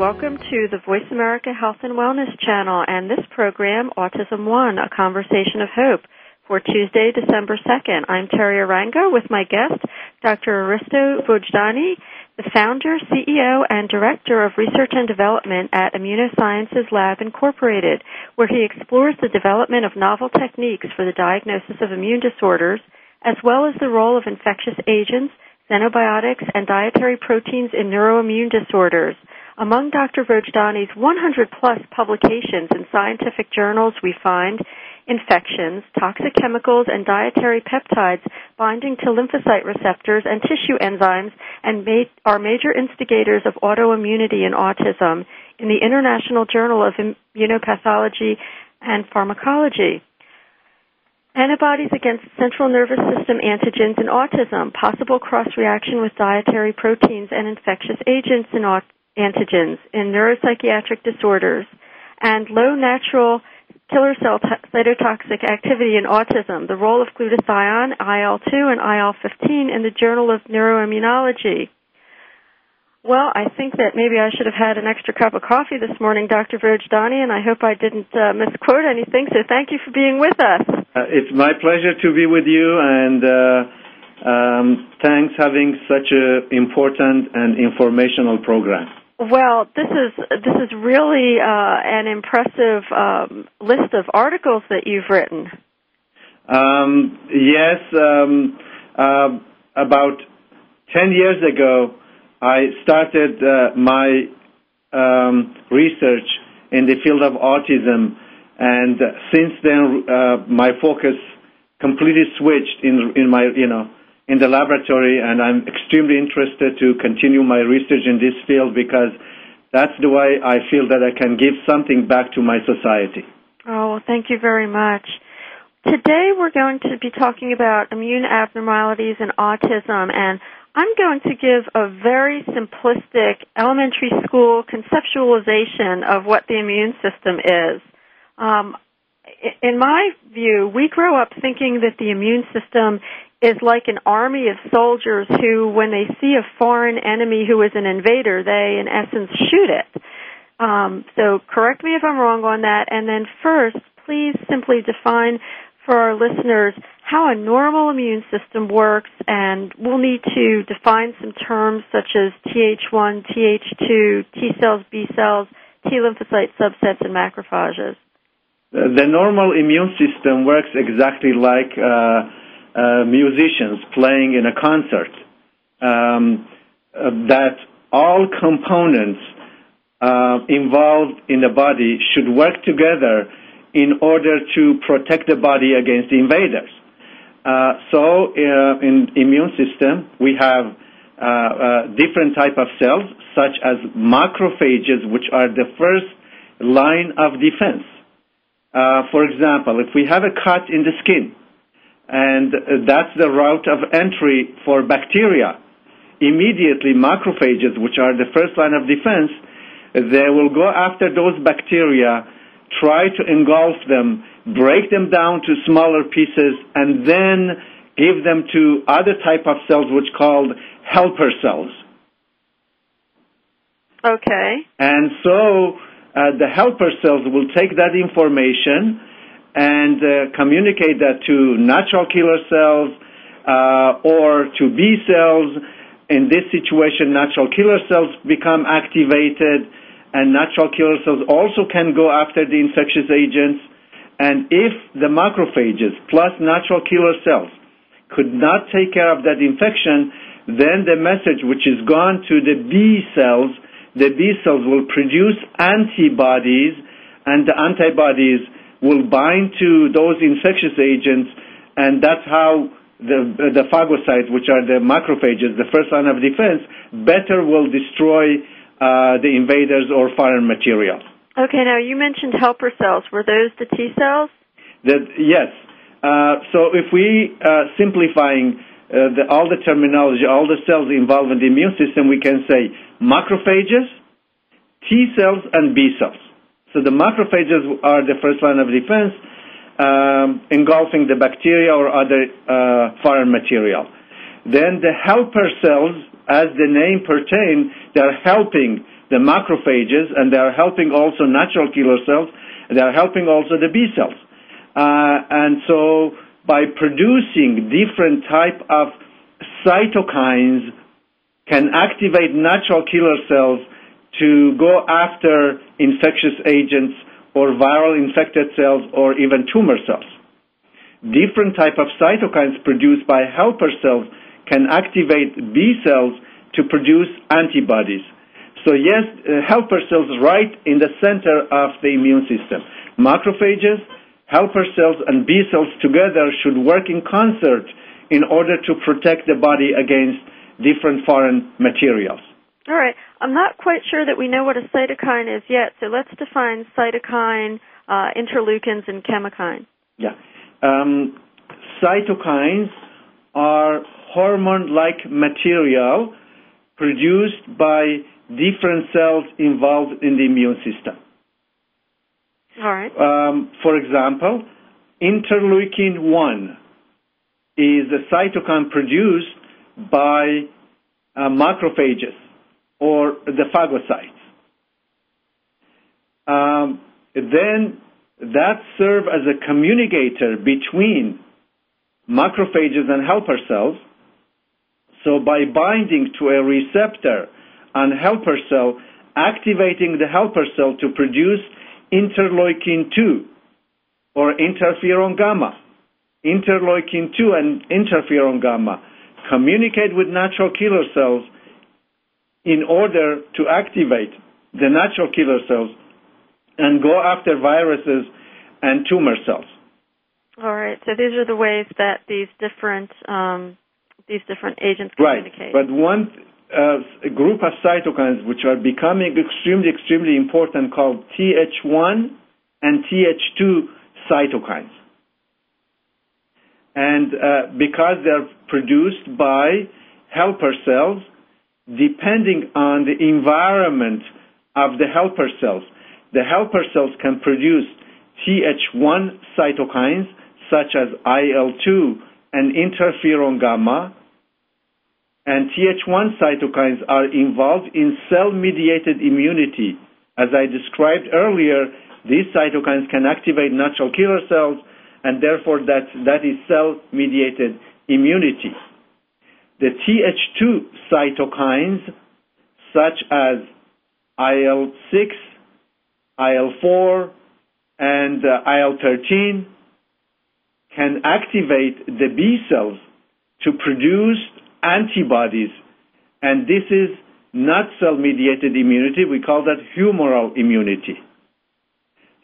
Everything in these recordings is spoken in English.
welcome to the Voice America Health and Wellness channel and this program, Autism One, a conversation of hope, for Tuesday, December 2nd. I'm Teri Arranga with my guest, Dr. Aristo Vojdani, the founder, CEO, and director of research and development at Immunosciences Lab Incorporated, where he explores the development of novel techniques for the diagnosis of immune disorders, as well as the role of infectious agents, xenobiotics, and dietary proteins in neuroimmune disorders. Among Dr. Vojdani's 100 plus publications in scientific journals, we find infections, toxic chemicals, and dietary peptides binding to lymphocyte receptors and tissue enzymes and are major instigators of autoimmunity in autism in the International Journal of Immunopathology and Pharmacology. Antibodies against central nervous system antigens in autism, possible cross reaction with dietary proteins and infectious agents in autism antigens in neuropsychiatric disorders and low natural killer cell t- cytotoxic activity in autism, the role of glutathione, IL-2, and IL-15 in the Journal of Neuroimmunology. Well, I think that maybe I should have had an extra cup of coffee this morning, Dr. Vojdani, and I hope I didn't uh, misquote anything, so thank you for being with us. Uh, it's my pleasure to be with you, and uh, um, thanks having such an important and informational program. Well, this is this is really uh, an impressive um, list of articles that you've written. Um, yes, um, uh, about ten years ago, I started uh, my um, research in the field of autism, and since then, uh, my focus completely switched in in my you know in the laboratory, and I'm extremely interested to continue my research in this field because that's the way I feel that I can give something back to my society. Oh, thank you very much. Today we're going to be talking about immune abnormalities and autism, and I'm going to give a very simplistic elementary school conceptualization of what the immune system is. Um, in my view, we grow up thinking that the immune system is like an army of soldiers who, when they see a foreign enemy who is an invader, they in essence shoot it. Um, so correct me if I'm wrong on that. And then first, please simply define for our listeners how a normal immune system works, and we'll need to define some terms such as Th1, Th2, T cells, B cells, T lymphocyte subsets, and macrophages. The normal immune system works exactly like uh, musicians playing in a concert, um, uh, that all components uh, involved in the body should work together in order to protect the body against invaders. Uh, so, uh, in immune system, we have different type of cells, such as macrophages, which are the first line of defense. for example, if we have a cut in the skin, and that's the route of entry for bacteria. Immediately, macrophages, which are the first line of defense, they will go after those bacteria, try to engulf them, break them down to smaller pieces, and then give them to other type of cells, which called helper cells. Okay. And so uh, the helper cells will take that information and uh, communicate that to natural killer cells uh, or to B cells. In this situation, natural killer cells become activated, and natural killer cells also can go after the infectious agents. And if the macrophages plus natural killer cells could not take care of that infection, then the message which is gone to the B cells, the B cells will produce antibodies, and the antibodies will bind to those infectious agents, and that's how the, the phagocytes, which are the macrophages, the first line of defense, better will destroy uh, the invaders or foreign material. Okay, now you mentioned helper cells. Were those the T cells? That, yes. Uh, so if we uh, simplifying uh, the, all the terminology, all the cells involved in the immune system, we can say macrophages, T cells, and B cells. So the macrophages are the first line of defense, um, engulfing the bacteria or other uh, foreign material. Then the helper cells, as the name pertains, they're helping the macrophages and they're helping also natural killer cells. They're helping also the B cells. Uh, and so by producing different type of cytokines can activate natural killer cells to go after infectious agents or viral infected cells or even tumor cells. Different type of cytokines produced by helper cells can activate B cells to produce antibodies. So yes, uh, helper cells right in the center of the immune system. Macrophages, helper cells, and B cells together should work in concert in order to protect the body against different foreign materials. All right. I'm not quite sure that we know what a cytokine is yet, so let's define cytokine, uh, interleukins, and chemokine. Yeah. Um, cytokines are hormone-like material produced by different cells involved in the immune system. All right. Um, for example, interleukin 1 is a cytokine produced by uh, macrophages or the phagocytes. Um, then that serve as a communicator between macrophages and helper cells. So by binding to a receptor on helper cell, activating the helper cell to produce interleukin 2 or interferon gamma. Interleukin 2 and interferon gamma communicate with natural killer cells in order to activate the natural killer cells and go after viruses and tumor cells. All right. So these are the ways that these different um, these different agents communicate. Right. But one uh, group of cytokines which are becoming extremely extremely important called Th1 and Th2 cytokines. And uh, because they're produced by helper cells, depending on the environment of the helper cells. The helper cells can produce Th1 cytokines such as IL2 and interferon gamma, and Th1 cytokines are involved in cell-mediated immunity. As I described earlier, these cytokines can activate natural killer cells, and therefore that, that is cell-mediated immunity the Th2 cytokines, such as IL-6, IL-4, and uh, IL-13, can activate the B cells to produce antibodies. And this is not cell-mediated immunity. We call that humoral immunity.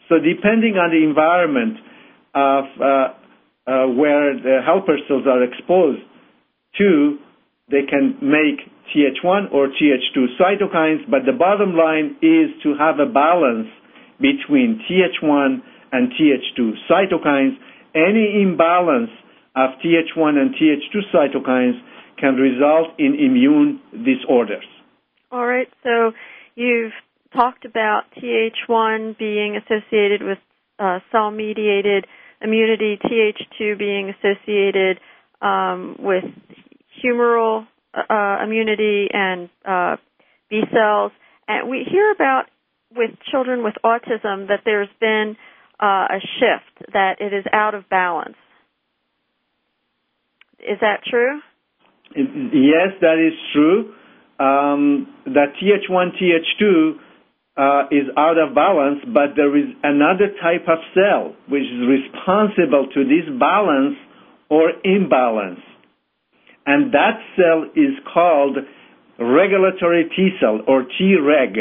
So depending on the environment of uh, uh, where the helper cells are exposed to, they can make Th1 or Th2 cytokines, but the bottom line is to have a balance between Th1 and Th2 cytokines. Any imbalance of Th1 and Th2 cytokines can result in immune disorders. All right, so you've talked about Th1 being associated with uh, cell mediated immunity, Th2 being associated um, with humoral uh, immunity and uh, B cells. And we hear about with children with autism that there's been uh, a shift, that it is out of balance. Is that true? Yes, that is true. Um, that Th1, Th2 uh, is out of balance, but there is another type of cell which is responsible to this balance or imbalance and that cell is called regulatory T cell or Treg.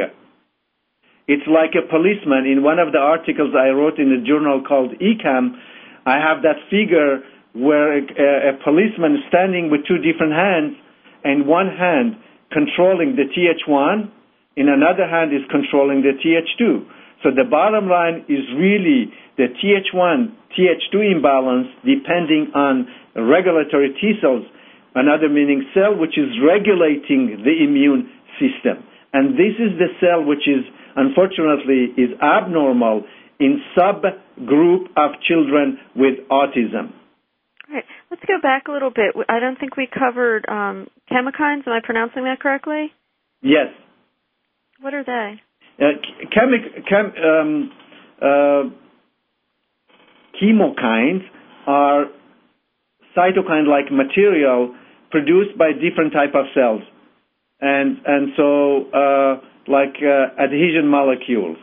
It's like a policeman. In one of the articles I wrote in a journal called eCAM, I have that figure where a, a policeman standing with two different hands, and one hand controlling the TH1, in another hand is controlling the TH2. So the bottom line is really the TH1, TH2 imbalance depending on regulatory T cells, another meaning cell which is regulating the immune system. And this is the cell which is unfortunately is abnormal in subgroup of children with autism. All right. Let's go back a little bit. I don't think we covered um, chemokines. Am I pronouncing that correctly? Yes. What are they? Uh, chemic, chem, um, uh, chemokines are cytokine-like material produced by different type of cells, and and so uh, like uh, adhesion molecules.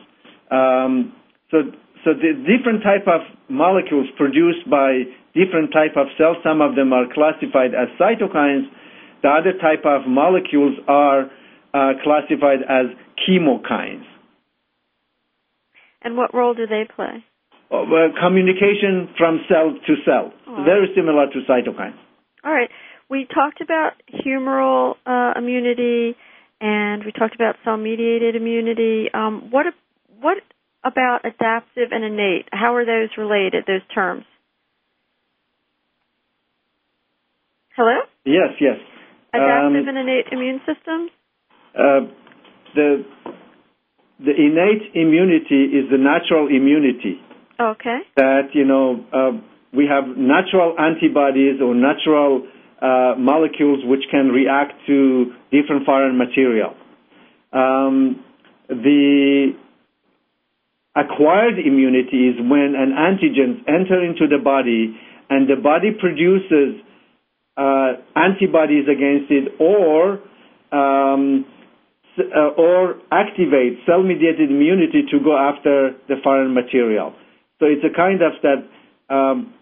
Um, so so the different type of molecules produced by different type of cells. Some of them are classified as cytokines. The other type of molecules are uh, classified as chemokines. And what role do they play? Oh, well, communication from cell to cell, oh. very similar to cytokines. All right. We talked about humoral uh, immunity, and we talked about cell-mediated immunity. Um, what what about adaptive and innate? How are those related? Those terms? Hello. Yes. Yes. Adaptive um, and innate immune systems. Uh, the the innate immunity is the natural immunity. Okay. That you know uh, we have natural antibodies or natural uh, molecules which can react to different foreign material. Um, the acquired immunity is when an antigen enters into the body and the body produces uh, antibodies against it or um, uh, or activate cell-mediated immunity to go after the foreign material. So it's a kind of that um,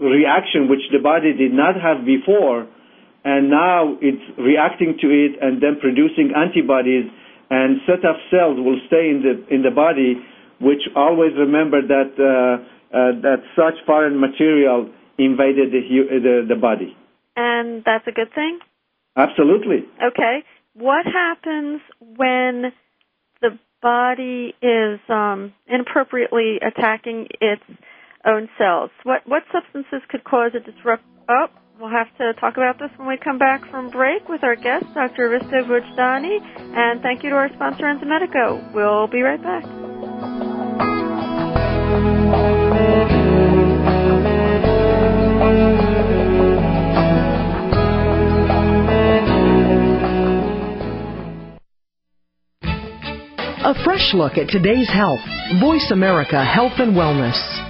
reaction which the body did not have before, and now it's reacting to it and then producing antibodies, and set of cells will stay in the in the body, which always remember that uh, uh, that such foreign material invaded the, the the body. And that's a good thing. Absolutely. Okay. What happens when the body is um, inappropriately attacking its own cells. What what substances could cause a disrupt? Oh, we'll have to talk about this when we come back from break with our guest, Dr. Risto Vojdani. And thank you to our sponsor, Enzymedica. We'll be right back. A fresh look at today's health. Voice America Health and Wellness.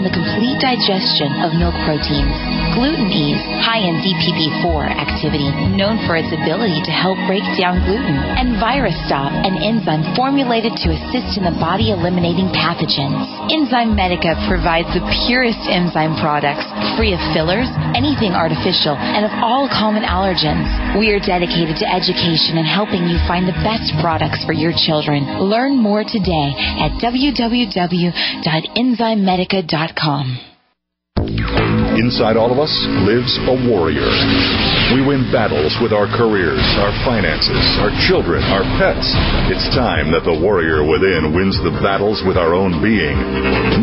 the complete digestion of milk proteins. Gluten Ease, high in DPP4 activity, known for its ability to help break down gluten. And Virus Stop, an enzyme formulated to assist in the body eliminating pathogens. Enzymedica provides the purest enzyme products, free of fillers, anything artificial, and of all common allergens. We are dedicated to education and helping you find the best products for your children. Learn more today at www.enzymedica.com. Inside all of us lives a warrior. We win battles with our careers, our finances, our children, our pets. It's time that the warrior within wins the battles with our own being.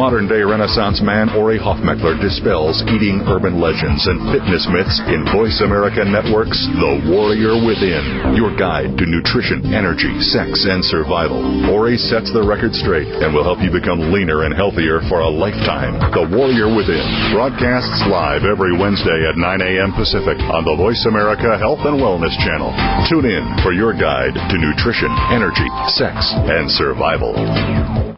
Modern day Renaissance man Ori Hofmekler dispels eating urban legends and fitness myths in Voice America Network's The Warrior Within, your guide to nutrition, energy, sex, and survival. Ori sets the record straight and will help you become leaner and healthier for a lifetime. The Warrior Within broadcasts Live every Wednesday at 9 a.m. Pacific on the Voice America Health and Wellness Channel. Tune in for your guide to nutrition, energy, sex, and survival.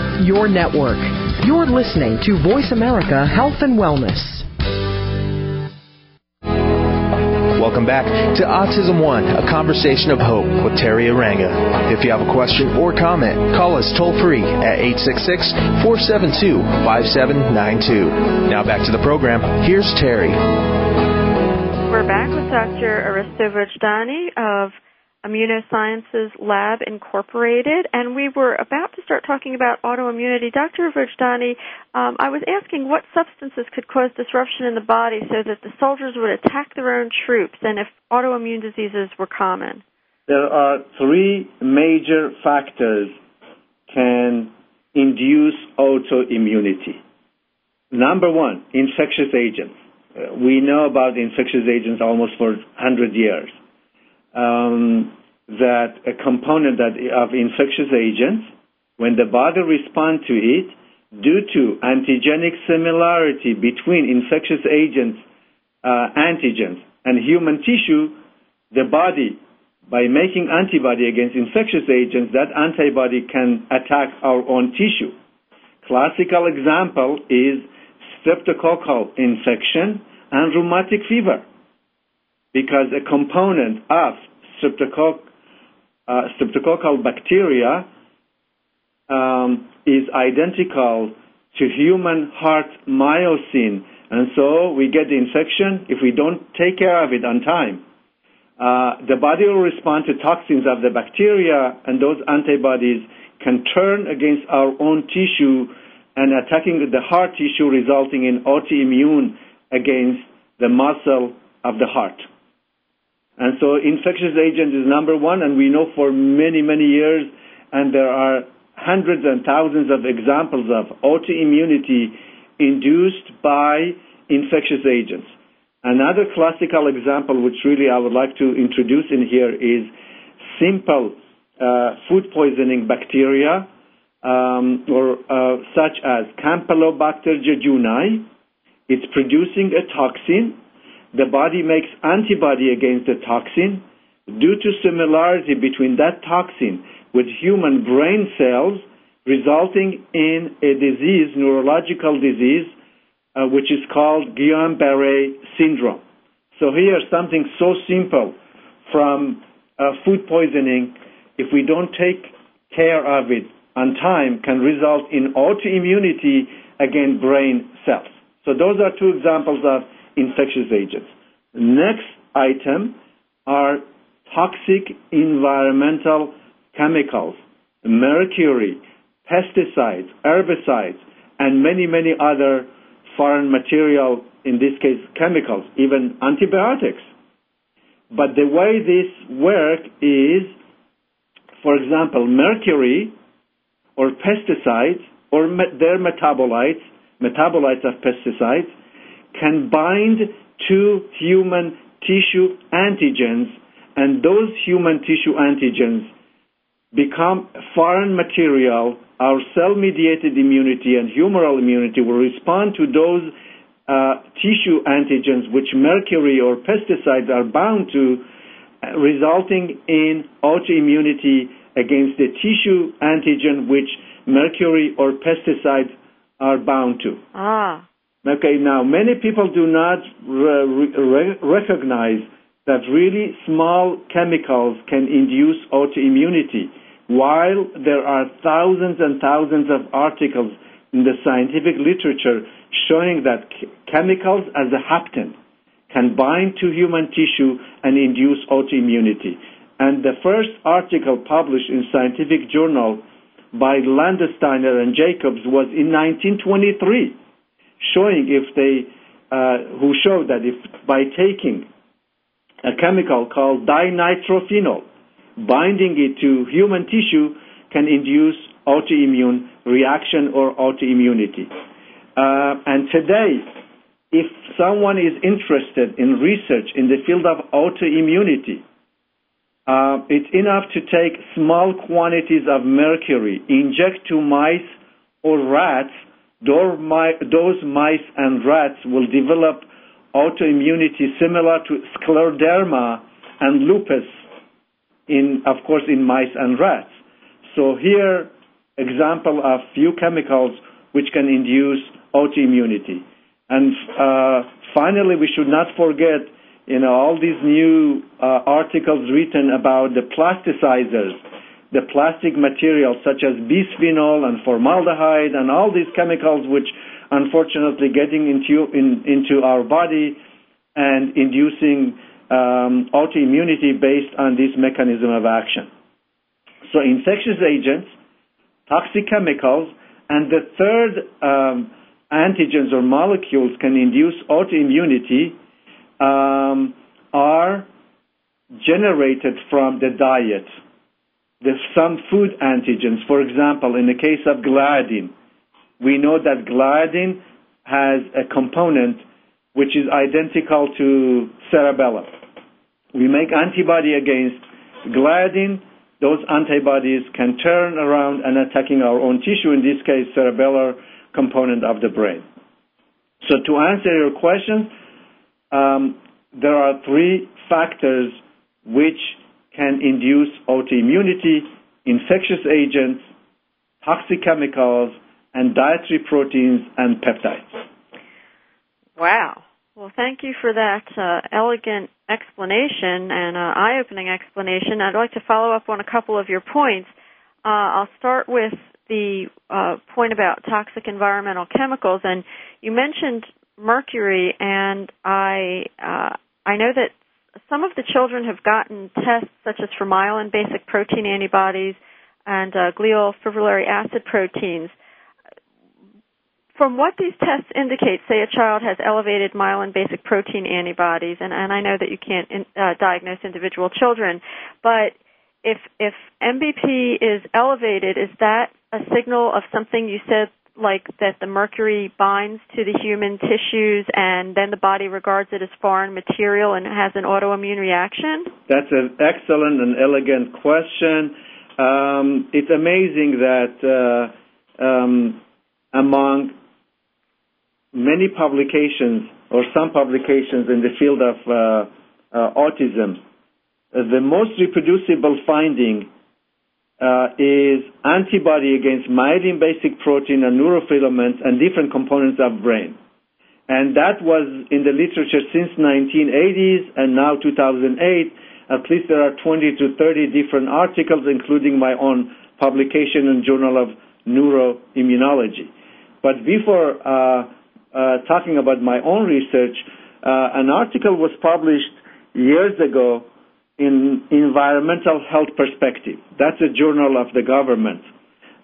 your network. You're listening to Voice America Health and Wellness. Welcome back to Autism One, a conversation of hope with Teri Arranga. If you have a question or comment, call us toll free at 866 472 5792. Now back to the program. Here's Teri. We're back with Dr. Aristo Vojdani of Immunosciences Lab Incorporated, and we were about to start talking about autoimmunity. Dr. Vojdani, um, I was asking what substances could cause disruption in the body so that the soldiers would attack their own troops, and if autoimmune diseases were common. There are three major factors can induce autoimmunity. Number one, infectious agents. Uh, we know about infectious agents almost for 100 years um, that a component that of infectious agents, when the body responds to it, due to antigenic similarity between infectious agents, uh, antigens, and human tissue, the body, by making antibody against infectious agents, that antibody can attack our own tissue. Classical example is streptococcal infection and rheumatic fever because a component of uh, streptococcal bacteria um, is identical to human heart myosin. And so we get the infection if we don't take care of it on time. Uh, the body will respond to toxins of the bacteria, and those antibodies can turn against our own tissue and attacking the heart tissue, resulting in autoimmune against the muscle of the heart. And so infectious agent is number one, and we know for many, many years, and there are hundreds and thousands of examples of autoimmunity induced by infectious agents. Another classical example, which really I would like to introduce in here, is simple uh, food poisoning bacteria, um, or uh, such as Campylobacter jejuni. It's producing a toxin the body makes antibody against the toxin due to similarity between that toxin with human brain cells resulting in a disease, neurological disease, uh, which is called Guillain-Barré syndrome. So here, something so simple from uh, food poisoning, if we don't take care of it on time, can result in autoimmunity against brain cells. So those are two examples of infectious agents. Next item are toxic environmental chemicals, mercury, pesticides, herbicides, and many, many other foreign material, in this case chemicals, even antibiotics. But the way this works is, for example, mercury or pesticides or their metabolites, metabolites of pesticides, can bind to human tissue antigens, and those human tissue antigens become foreign material. Our cell mediated immunity and humoral immunity will respond to those uh, tissue antigens which mercury or pesticides are bound to, uh, resulting in autoimmunity against the tissue antigen which mercury or pesticides are bound to. Ah. Okay, now many people do not re- re- recognize that really small chemicals can induce autoimmunity, while there are thousands and thousands of articles in the scientific literature showing that chemicals as a hapten can bind to human tissue and induce autoimmunity. And the first article published in Scientific Journal by Landsteiner and Jacobs was in 1923 showing if they, uh, who showed that if by taking a chemical called dinitrophenol, binding it to human tissue can induce autoimmune reaction or autoimmunity. Uh, and today, if someone is interested in research in the field of autoimmunity, uh, it's enough to take small quantities of mercury, inject to mice or rats. Those mice and rats will develop autoimmunity similar to scleroderma and lupus of course, in mice and rats. So here, example of few chemicals which can induce autoimmunity. And uh, finally, we should not forget, all these new uh, articles written about the plasticizers, the plastic materials such as bisphenol and formaldehyde and all these chemicals which unfortunately getting into in, into our body and inducing um, autoimmunity based on this mechanism of action. So infectious agents, toxic chemicals, and the third um, antigens or molecules can induce autoimmunity um, are generated from the diet. There's some food antigens. For example, in the case of gliadin, we know that gliadin has a component which is identical to cerebellum. We make antibody against gliadin. Those antibodies can turn around and attacking our own tissue, in this case, cerebellar component of the brain. So to answer your question, um, there are three factors which can induce autoimmunity, infectious agents, toxic chemicals, and dietary proteins and peptides. Wow. Well, thank you for that uh, elegant explanation and uh, eye-opening explanation. I'd like to follow up on a couple of your points. Uh, I'll start with the uh, point about toxic environmental chemicals, and you mentioned mercury, and I uh, I know that some of the children have gotten tests such as for myelin basic protein antibodies and uh, glial fibrillary acid proteins. From what these tests indicate, say a child has elevated myelin basic protein antibodies, and, and I know that you can't in, uh, diagnose individual children, but if if MBP is elevated, is that a signal of something you said like that the mercury binds to the human tissues and then the body regards it as foreign material and has an autoimmune reaction? That's an excellent and elegant question. Um, it's amazing that uh, um, among many publications or some publications in the field of uh, uh, autism, the most reproducible finding is antibody against myelin basic protein and neurofilaments and different components of brain. And that was in the literature since 1980s and now 2008. At least there are 20 to 30 different articles, including my own publication in Journal of Neuroimmunology. But before uh, uh, talking about my own research, uh, an article was published years ago in environmental health perspective. That's a journal of the government,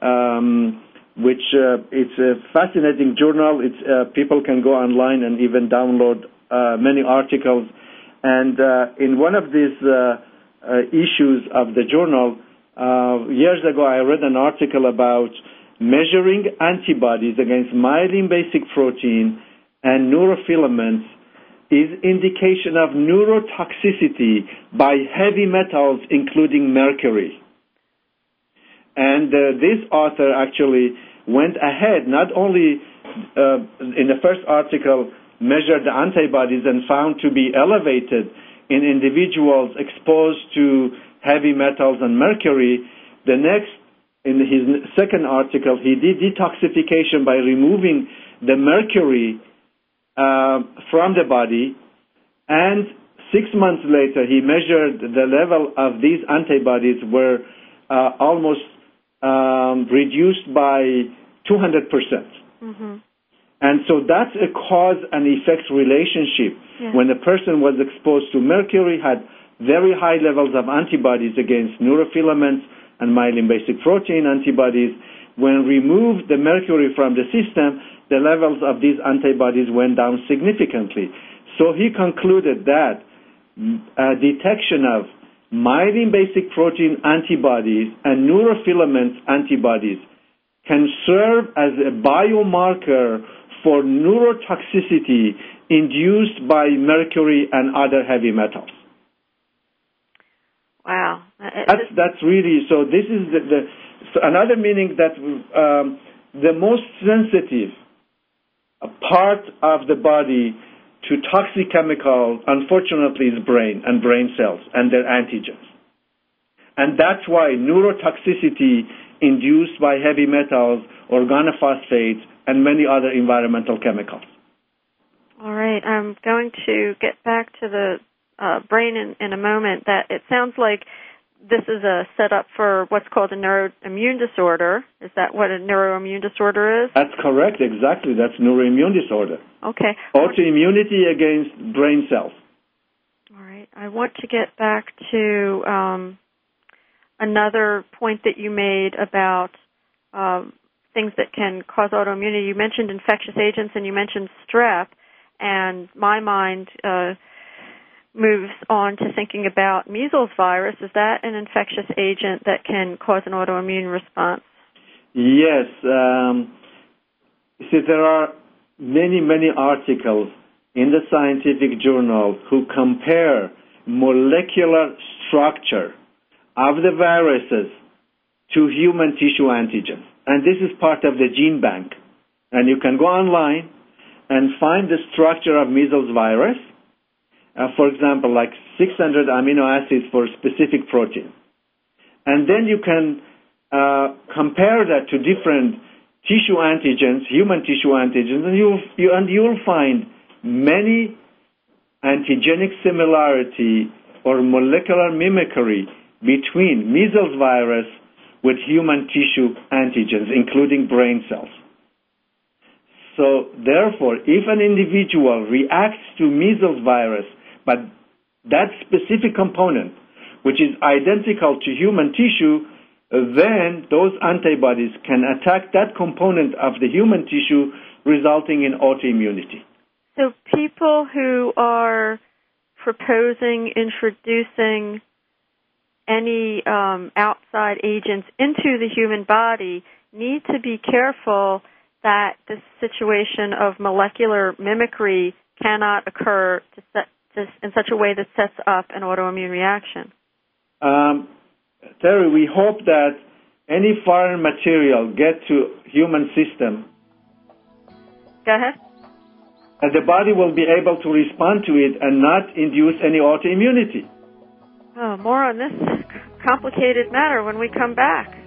um, which uh, it's a fascinating journal. It's uh, people can go online and even download uh, many articles. And uh, in one of these uh, uh, issues of the journal, years ago, I read an article about measuring antibodies against myelin basic protein and neurofilaments is indication of neurotoxicity by heavy metals, including mercury. And uh, this author actually went ahead, not only uh, in the first article, measured the antibodies and found to be elevated in individuals exposed to heavy metals and mercury. The next, in his second article, he did detoxification by removing the mercury from the body, and six months later, he measured the level of these antibodies were uh, almost um, reduced by 200 percent. Mm-hmm. And so that's a cause and effect relationship. Yeah. When a person was exposed to mercury, had very high levels of antibodies against neurofilaments and myelin basic protein antibodies. When removed the mercury from the system, the levels of these antibodies went down significantly. So he concluded that uh, detection of myelin basic protein antibodies and neurofilament antibodies can serve as a biomarker for neurotoxicity induced by mercury and other heavy metals. Wow, that's that's really so. This is the, the so another meaning that um, the most sensitive part of the body to toxic chemicals, unfortunately, is brain and brain cells and their antigens. And that's why neurotoxicity induced by heavy metals, organophosphates, and many other environmental chemicals. All right, I'm going to get back to the uh, brain in, in a moment. That it sounds like this is a setup for what's called a neuroimmune disorder. Is that what a neuroimmune disorder is? That's correct, exactly. That's neuroimmune disorder. Okay. Autoimmunity against brain cells. All right. I want to get back to um, another point that you made about um, things that can cause autoimmunity. You mentioned infectious agents and you mentioned strep, and my mind. Uh, moves on to thinking about measles virus. Is that an infectious agent that can cause an autoimmune response? Yes. Um, see, there are many, many articles in the scientific journal who compare molecular structure of the viruses to human tissue antigens. And this is part of the gene bank. And you can go online and find the structure of measles virus uh, for example, like 600 amino acids for a specific protein. And then you can uh, compare that to different tissue antigens, human tissue antigens, and you'll, you, and you'll find many antigenic similarity or molecular mimicry between measles virus with human tissue antigens, including brain cells. So, therefore, if an individual reacts to measles virus but that specific component, which is identical to human tissue, then those antibodies can attack that component of the human tissue, resulting in autoimmunity. So people who are proposing introducing any um, outside agents into the human body need to be careful that this situation of molecular mimicry cannot occur to set, this in such a way that sets up an autoimmune reaction? Um, Teri, we hope that any foreign material get to human system. Go ahead. And the body will be able to respond to it and not induce any autoimmunity. Oh, more on this complicated matter when we come back.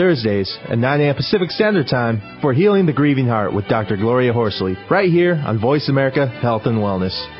Thursdays at 9 a.m. Pacific Standard Time for Healing the Grieving Heart with Dr. Gloria Horsley, right here on Voice America Health and Wellness.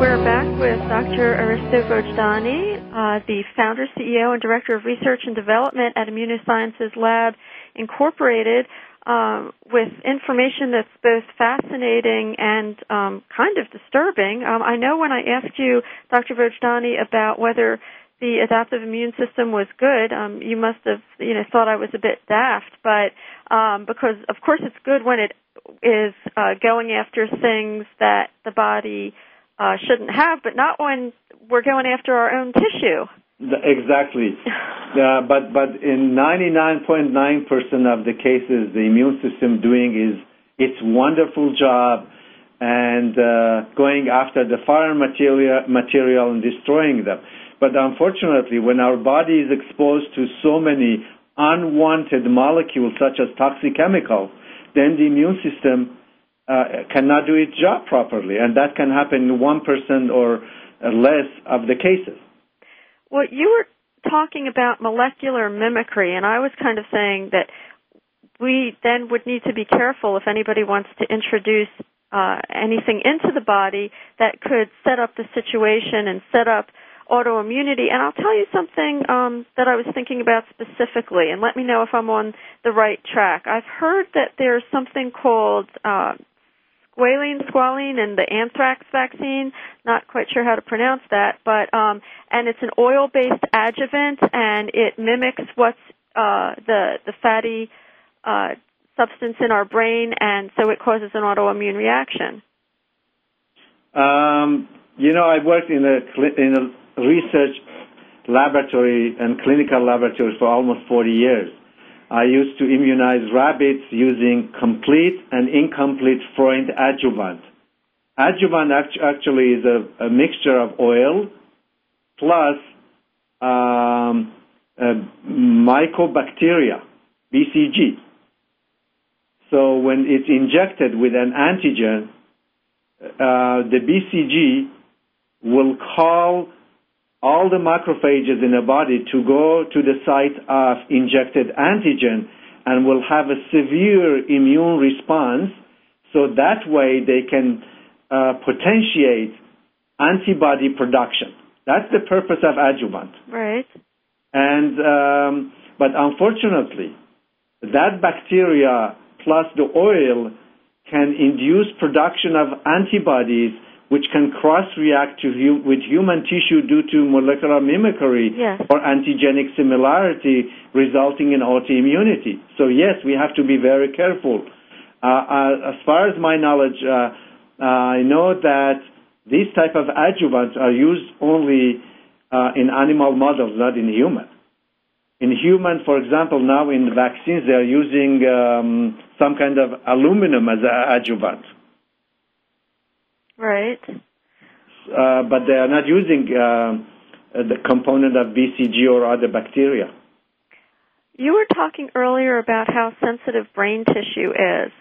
We're back with Dr. Aristo Vojdani, uh, the founder, CEO, and director of research and development at Immunosciences Lab Incorporated, um, with information that's both fascinating and um, kind of disturbing. Um, I know when I asked you, Dr. Vojdani, about whether the adaptive immune system was good, um, you must have, you know, thought I was a bit daft, but um, because of course it's good when it is uh, going after things that the body uh, shouldn't have, but not when we're going after our own tissue. Exactly. uh, but but in 99.9% of the cases, the immune system doing is its wonderful job and uh, going after the foreign material, material and destroying them. But unfortunately, when our body is exposed to so many unwanted molecules such as toxic chemicals, then the immune system uh, cannot do its job properly, and that can happen in one percent or less of the cases. Well, you were talking about molecular mimicry, and I was kind of saying that we then would need to be careful if anybody wants to introduce uh, anything into the body that could set up the situation and set up autoimmunity. And I'll tell you something um, that I was thinking about specifically, and let me know if I'm on the right track. I've heard that there's something called uh, squalene, squalene, and the anthrax vaccine. Not quite sure how to pronounce that, but um, and it's an oil-based adjuvant, and it mimics what's uh, the the fatty uh, substance in our brain, and so it causes an autoimmune reaction. Um, you know, I worked in a in a research laboratory and clinical laboratory for almost 40 years. I used to immunize rabbits using complete and incomplete Freund adjuvant. Adjuvant actually is a, a mixture of oil plus um, mycobacteria, BCG. So when it's injected with an antigen, uh, the BCG will call all the macrophages in the body to go to the site of injected antigen and will have a severe immune response so that way they can uh, potentiate antibody production. That's the purpose of adjuvant. Right. And um, but unfortunately, that bacteria plus the oil can induce production of antibodies which can cross-react hu- with human tissue due to molecular mimicry yes. or antigenic similarity, resulting in autoimmunity. So yes, we have to be very careful. Uh, uh, as far as my knowledge, uh, uh I know that these type of adjuvants are used only uh, in animal models, not in human. In human, for example, now in vaccines, they are using um, some kind of aluminum as an adjuvant. Right. Uh, but they are not using uh, the component of BCG or other bacteria. You were talking earlier about how sensitive brain tissue is.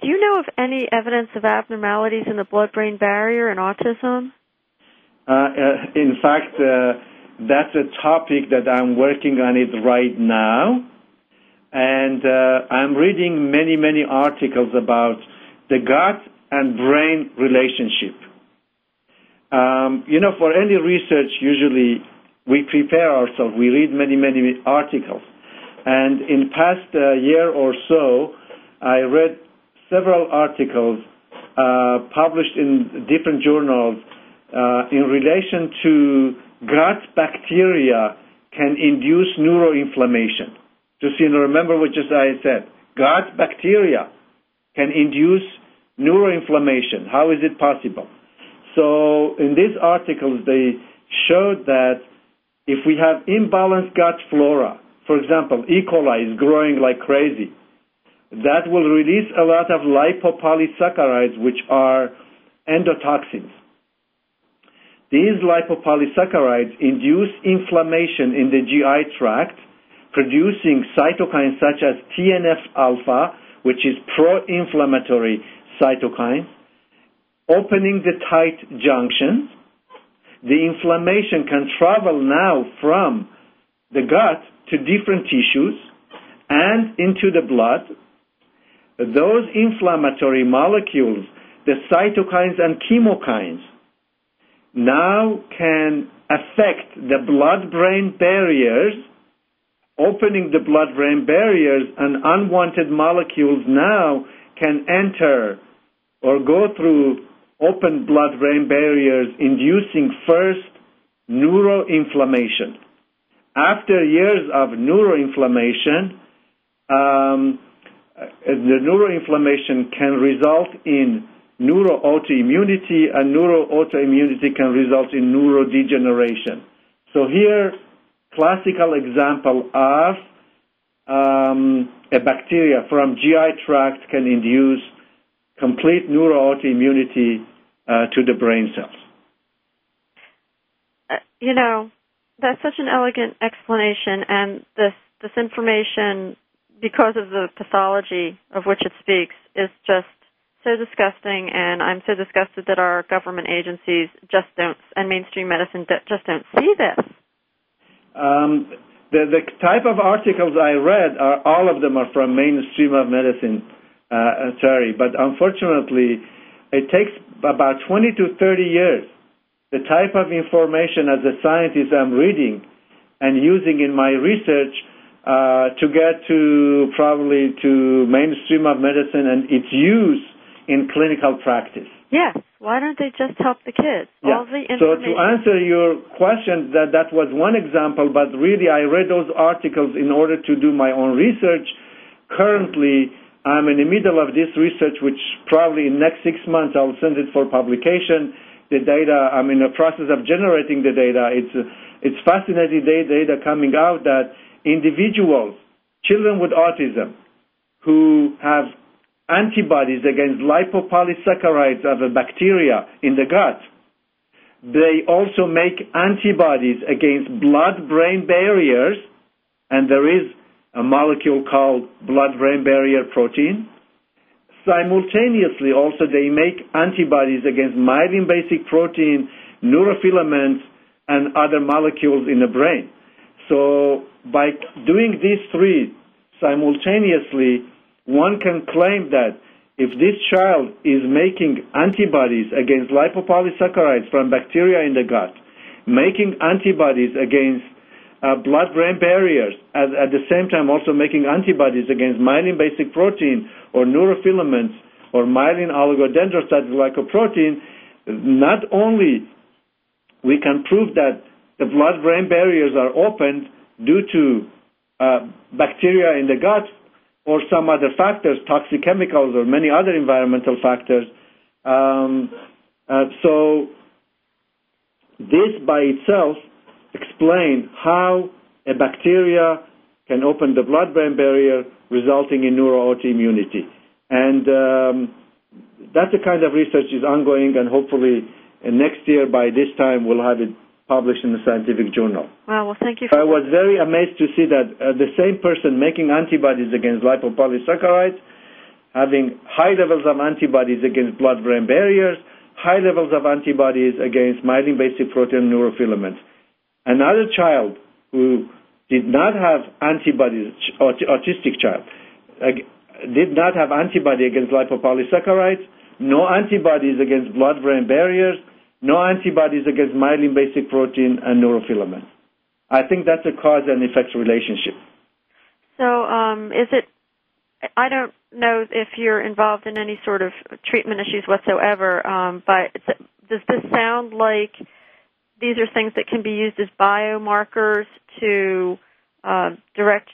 Do you know of any evidence of abnormalities in the blood-brain barrier in autism? Uh, uh in fact, uh, that's a topic that I'm working on it right now, and uh, I'm reading many, many articles about the gut and brain relationship. Um, you know, for any research, usually we prepare ourselves. We read many, many articles. And in past uh, year or so, I read several articles uh, published in different journals uh, in relation to gut bacteria can induce neuroinflammation. Just you know, remember what just I said. gut bacteria can induce neuroinflammation. How is it possible? So in these articles, they showed that if we have imbalanced gut flora, for example, E. coli is growing like crazy, that will release a lot of lipopolysaccharides, which are endotoxins. These lipopolysaccharides induce inflammation in the GI tract, producing cytokines such as TNF alpha, which is pro-inflammatory cytokine, opening the tight junctions. The inflammation can travel now from the gut to different tissues and into the blood. Those inflammatory molecules, the cytokines and chemokines, now can affect the blood-brain barriers opening the blood-brain barriers and unwanted molecules now can enter or go through open blood-brain barriers, inducing first neuroinflammation. After years of neuroinflammation, um, the neuroinflammation can result in neuroautoimmunity, and neuroautoimmunity can result in neurodegeneration. So here, classical example of um, a bacteria from GI tract can induce complete neuroautoimmunity uh, to the brain cells. Uh, you know, that's such an elegant explanation, and this this information, because of the pathology of which it speaks, is just so disgusting. And I'm so disgusted that our government agencies just don't, and mainstream medicine just don't see this. Um, the, the type of articles I read are all of them are from mainstream of medicine, uh, Teri. But unfortunately, it takes about 20 to 30 years. The type of information as a scientist I'm reading and using in my research uh, to get to probably to mainstream of medicine and its use in clinical practice. Yes. Why don't they just help the kids? Yeah. All the information. so to answer your question, that that was one example, but really I read those articles in order to do my own research. Currently, I'm in the middle of this research, which probably in next six months I'll send it for publication. The data, I'm in the process of generating the data. It's it's fascinating data coming out that individuals, children with autism, who have antibodies against lipopolysaccharides of a bacteria in the gut. They also make antibodies against blood-brain barriers, and there is a molecule called blood-brain barrier protein. Simultaneously, also they make antibodies against myelin basic protein, neurofilaments, and other molecules in the brain. So by doing these three simultaneously, one can claim that if this child is making antibodies against lipopolysaccharides from bacteria in the gut, making antibodies against uh, blood-brain barriers, at, at the same time also making antibodies against myelin-basic protein or neurofilaments or myelin oligodendrocyte glycoprotein, not only we can prove that the blood-brain barriers are opened due to uh, bacteria in the gut, or some other factors, toxic chemicals or many other environmental factors. Um, uh, so this by itself explains how a bacteria can open the blood-brain barrier, resulting in neuroautoimmunity. And um, that's the kind of research is ongoing, and hopefully uh, next year by this time we'll have it published in the scientific journal. Well, well, thank you. I was very amazed to see that uh, the same person making antibodies against lipopolysaccharides, having high levels of antibodies against blood-brain barriers, high levels of antibodies against myelin basic protein neurofilaments. Another child who did not have antibodies, autistic child, did not have antibody against lipopolysaccharides, no antibodies against blood-brain barriers, no antibodies against myelin basic protein and neurofilament. I think that's a cause and effect relationship. So, um, is it? I don't know if you're involved in any sort of treatment issues whatsoever, um, but does this sound like these are things that can be used as biomarkers to uh, direct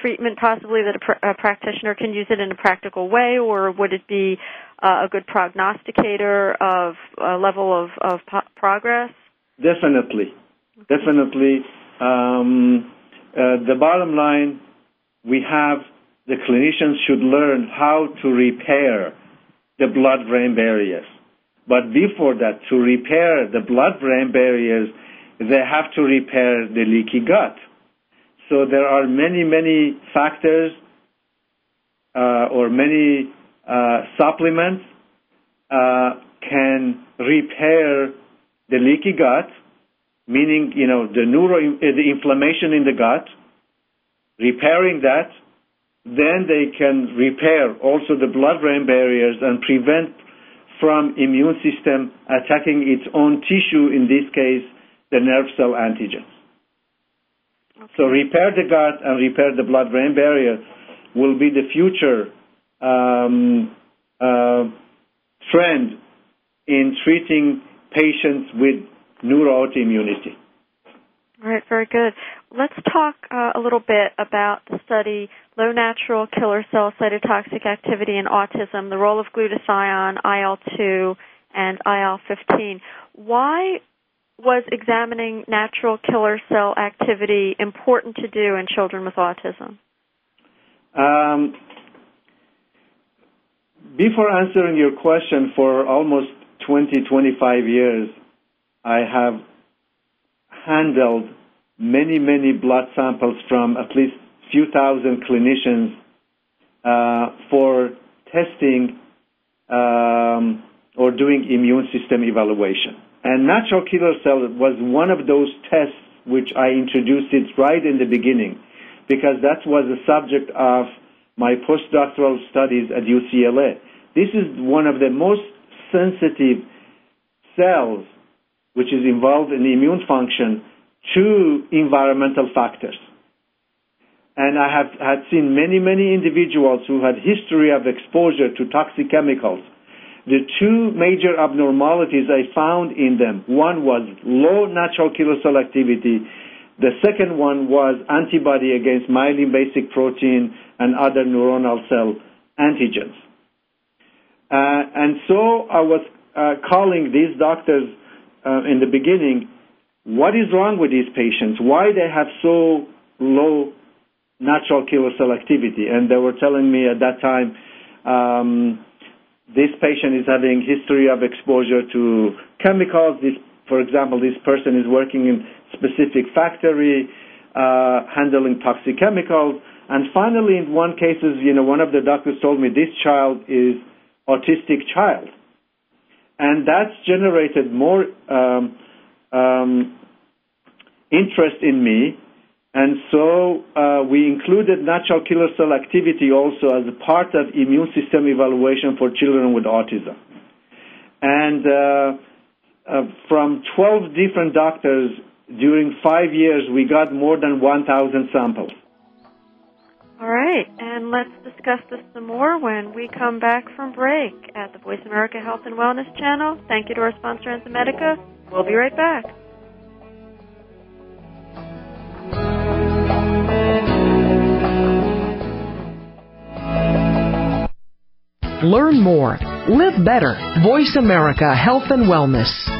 treatment possibly that a, pr- a, practitioner can use it in a practical way, or would it be uh, a good prognosticator of a level of, of po- progress? Definitely, definitely. Um, uh, the bottom line, we have the clinicians should learn how to repair the blood-brain barriers. But before that, to repair the blood-brain barriers, they have to repair the leaky gut. So there are many, many factors uh, or many uh, supplements uh, can repair the leaky gut, meaning you know the neuro uh, the inflammation in the gut, repairing that, then they can repair also the blood-brain barriers and prevent from immune system attacking its own tissue, in this case, the nerve cell antigens. Okay. So repair the gut and repair the blood-brain barrier will be the future um, uh, trend in treating patients with neuroautoimmunity. All right, very good. Let's talk uh, a little bit about the study Low Natural Killer Cell Cytotoxic Activity in Autism, the role of glutathione, IL-2, and IL-15. Why was examining natural killer cell activity important to do in children with autism? Um, before answering your question, for almost 20, 25 years, I have handled many, many blood samples from at least few thousand clinicians uh, for testing um, or doing immune system evaluation. And natural killer cell was one of those tests which I introduced it right in the beginning because that was the subject of my postdoctoral studies at UCLA. This is one of the most sensitive cells which is involved in the immune function to environmental factors. And I have had seen many, many individuals who had history of exposure to toxic chemicals the two major abnormalities I found in them one was low natural killer cell activity. The second one was antibody against myelin basic protein and other neuronal cell antigens. Uh, and so I was uh, calling these doctors uh, in the beginning, what is wrong with these patients? Why they have so low natural killer cell activity? And they were telling me at that time, um, this patient is having history of exposure to chemicals. This, for example, this person is working in specific factory uh, handling toxic chemicals. And finally, in one cases, you know, one of the doctors told me this child is autistic child, and that's generated more um, um, interest in me and so uh, we included natural killer cell activity also as a part of immune system evaluation for children with autism. And uh, uh, from 12 different doctors during five years, we got more than 1,000 samples. All right, and let's discuss this some more when we come back from break at the Voice America Health and Wellness channel. Thank you to our sponsor, Enzymedica. We'll be right back. Learn more. Live better. Voice America Health and Wellness.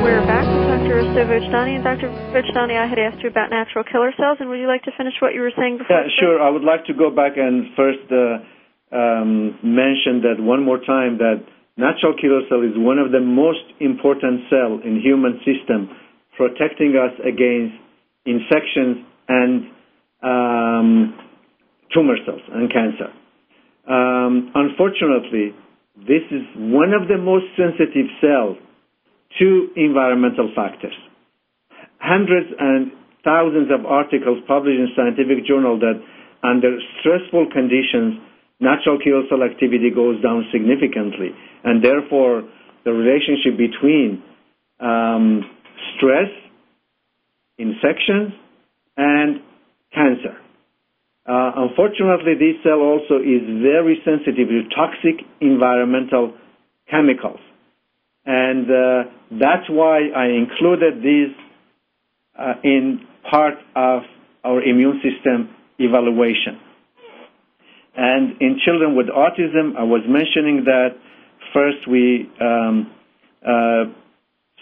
We're back with Dr. And Dr. Vojdani, I had asked you about natural killer cells, and would you like to finish what you were saying before? Yeah, sure. I would like to go back and first uh, um, mention that one more time that natural killer cell is one of the most important cell in human system, protecting us against infections and um, tumor cells and cancer. Um, unfortunately, this is one of the most sensitive cells to environmental factors. Hundreds and thousands of articles published in scientific journal that under stressful conditions natural killer cell activity goes down significantly, and therefore the relationship between um, stress, infections, and cancer. Uh, unfortunately, this cell also is very sensitive to toxic environmental chemicals, and uh, that's why I included these uh, in part of our immune system evaluation. And in children with autism, I was mentioning that first we um, uh,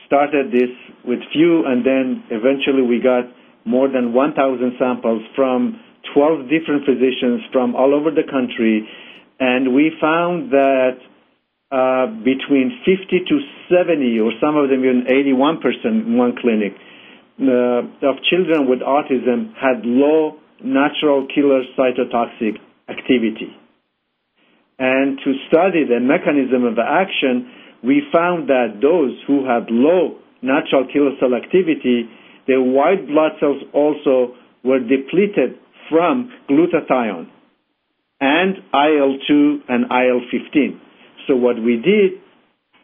started this with few, and then eventually we got more than 1,000 samples from 12 different physicians from all over the country, and we found that between 50 to 70, or some of them even 81 percent in one clinic, uh, of children with autism had low natural killer cytotoxic activity. And to study the mechanism of action, we found that those who had low natural killer cell activity, their white blood cells also were depleted from glutathione and IL-2 and IL-15. So what we did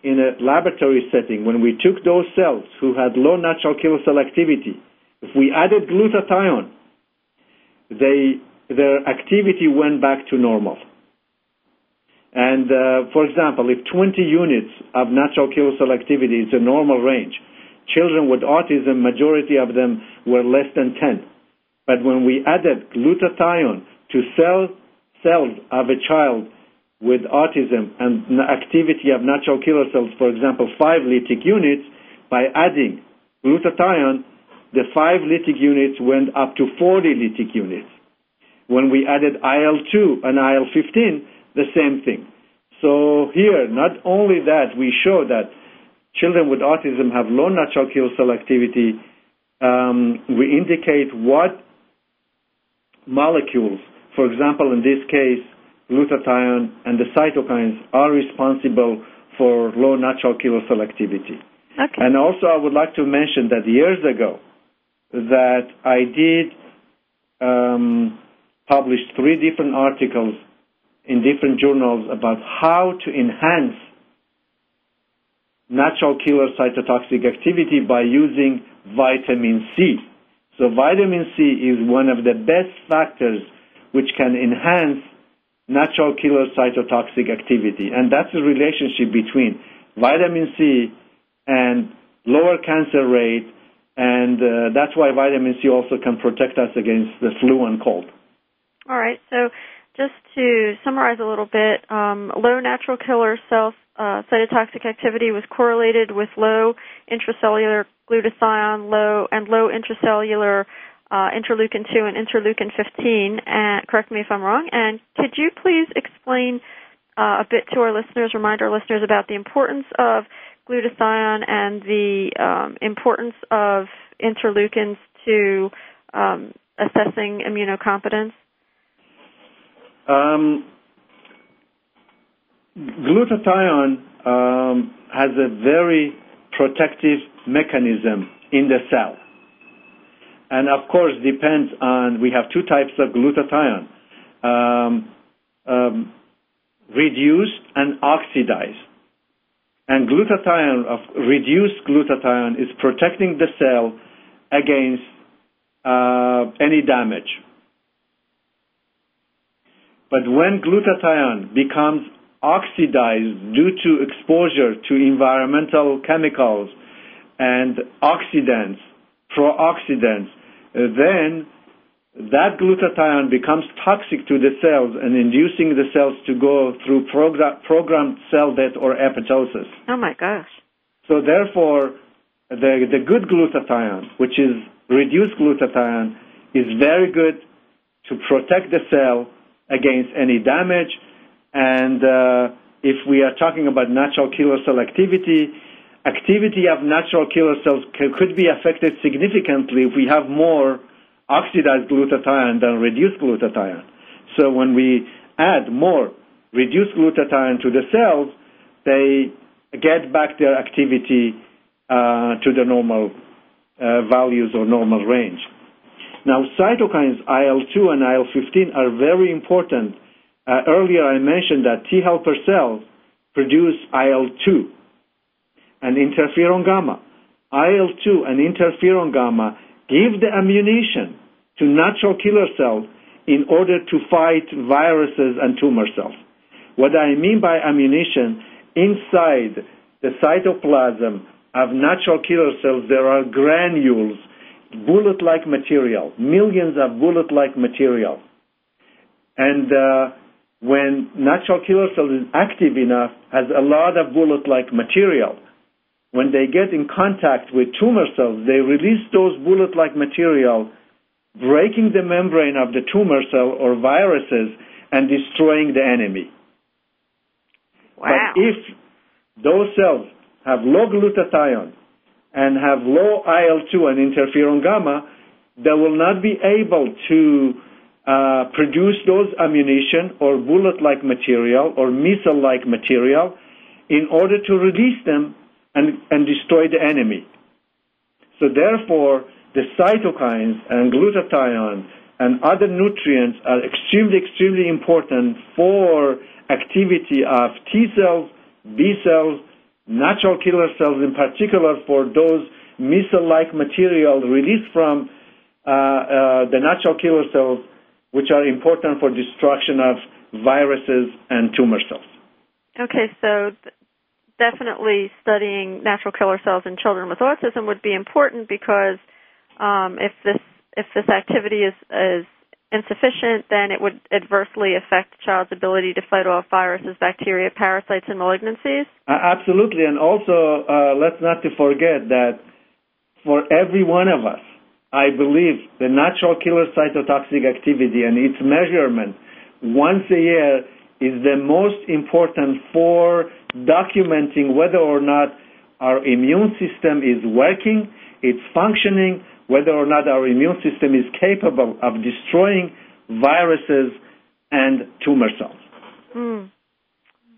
in a laboratory setting, when we took those cells who had low natural killer cell activity, if we added glutathione, they their activity went back to normal. And uh, for example, if 20 units of natural killer cell activity is a normal range, children with autism, majority of them were less than 10. But when we added glutathione to cell, cells of a child with autism and activity of natural killer cells, for example, 5 lytic units, by adding glutathione, the 5 lytic units went up to 40 lytic units. When we added IL-2 and IL-15, the same thing. So here, not only that, we show that children with autism have low natural killer cell activity. Um, we indicate what molecules, for example, in this case, glutathione and the cytokines are responsible for low natural killer cell activity. Okay. And also, I would like to mention that years ago, that I did um, published three different articles in different journals about how to enhance natural killer cytotoxic activity by using vitamin C. So vitamin C is one of the best factors which can enhance natural killer cytotoxic activity. And that's the relationship between vitamin C and lower cancer rate. And uh, that's why vitamin C also can protect us against the flu and cold. All right. So just to summarize a little bit, um, low natural killer cell uh, cytotoxic activity was correlated with low intracellular glutathione, low and low intracellular uh, interleukin 2 and interleukin 15. And correct me if I'm wrong. And could you please explain uh, a bit to our listeners, remind our listeners about the importance of glutathione and the um, importance of interleukins to um, assessing immunocompetence? Um, glutathione um, has a very protective mechanism in the cell. And of course, depends on, we have two types of glutathione um, um, reduced and oxidized. And glutathione, of reduced glutathione, is protecting the cell against uh, any damage. But when glutathione becomes oxidized due to exposure to environmental chemicals and oxidants, pro-oxidants, then that glutathione becomes toxic to the cells and inducing the cells to go through program, programmed cell death or apoptosis. Oh my gosh. So therefore, the, the good glutathione, which is reduced glutathione, is very good to protect the cell against any damage and uh, if we are talking about natural killer cell activity, activity of natural killer cells could be affected significantly if we have more oxidized glutathione than reduced glutathione. So when we add more reduced glutathione to the cells, they get back their activity uh, to the normal uh, values or normal range. Now, cytokines IL-2 and IL-15 are very important uh, earlier I mentioned that T helper cells produce IL-2 and interferon gamma. IL-2 and interferon gamma give the ammunition to natural killer cells in order to fight viruses and tumor cells. What I mean by ammunition, inside the cytoplasm of natural killer cells, there are granules, bullet-like material, millions of bullet-like material. And uh, when natural killer cell is active enough, has a lot of bullet-like material. When they get in contact with tumor cells, they release those bullet-like material, breaking the membrane of the tumor cell or viruses and destroying the enemy. Wow. But if those cells have low glutathione and have low IL-2 and interferon gamma, they will not be able to uh, produce those ammunition or bullet-like material or missile-like material in order to release them and, and destroy the enemy. So therefore, the cytokines and glutathione and other nutrients are extremely, extremely important for activity of T cells, B cells, natural killer cells in particular for those missile-like material released from uh, uh, the natural killer cells which are important for destruction of viruses and tumor cells. Okay, so definitely studying natural killer cells in children with autism would be important because um, if this if this activity is is insufficient, then it would adversely affect the child's ability to fight off viruses, bacteria, parasites, and malignancies. Uh, absolutely, and also uh, let's not to forget that for every one of us, I believe the natural killer cytotoxic activity and its measurement once a year is the most important for documenting whether or not our immune system is working, it's functioning, whether or not our immune system is capable of destroying viruses and tumor cells. Mm.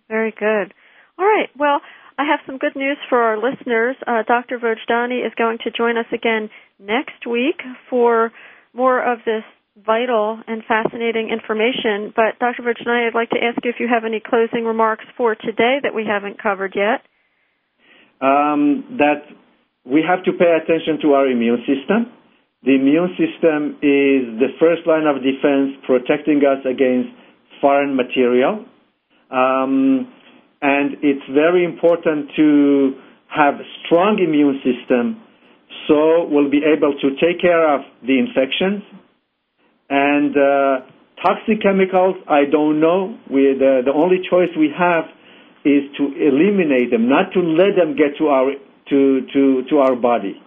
Very good. All right. Well, I have some good news for our listeners. Uh, Dr. Vojdani is going to join us again next week for more of this vital and fascinating information. But Dr. Vojdani, I'd like to ask you if you have any closing remarks for today that we haven't covered yet. Um, that we have to pay attention to our immune system. The immune system is the first line of defense protecting us against foreign material. Um, and it's very important to have a strong immune system so we'll be able to take care of the infections. And uh, toxic chemicals, I don't know. We, the, only choice we have is to eliminate them, not to let them get to our to to to our body.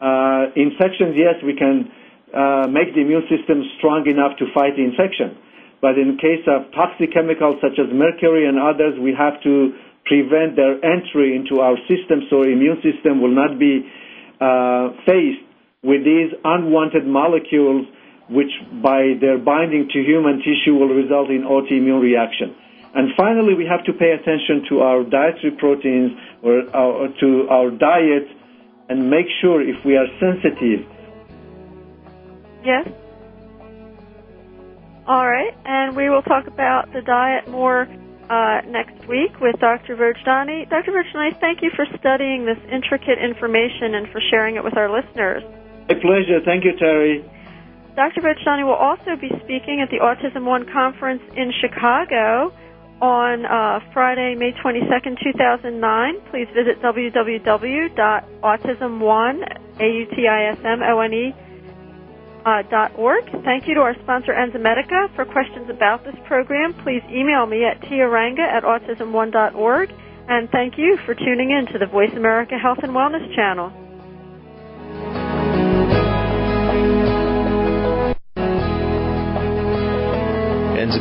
Uh, infections, yes, we can uh, make the immune system strong enough to fight the infection. But in case of toxic chemicals such as mercury and others, we have to prevent their entry into our system so immune system will not be faced with these unwanted molecules which by their binding to human tissue will result in autoimmune reaction. And finally, we have to pay attention to our dietary proteins or our, to our diet and make sure if we are sensitive. Yes. All right, and we will talk about the diet more uh, next week with Dr. Vojdani. Dr. Vojdani, thank you for studying this intricate information and for sharing it with our listeners. My pleasure. Thank you, Teri. Dr. Vojdani will also be speaking at the Autism One conference in Chicago on uh, Friday, May 22nd, 2009. Please visit www.autism1, A-U-T-I-S-M-O-N-E, uh, .org. Thank you to our sponsor, Enzymedica. For questions about this program, please email me at tiaranga at autism1.org. And thank you for tuning in to the Voice America Health and Wellness channel.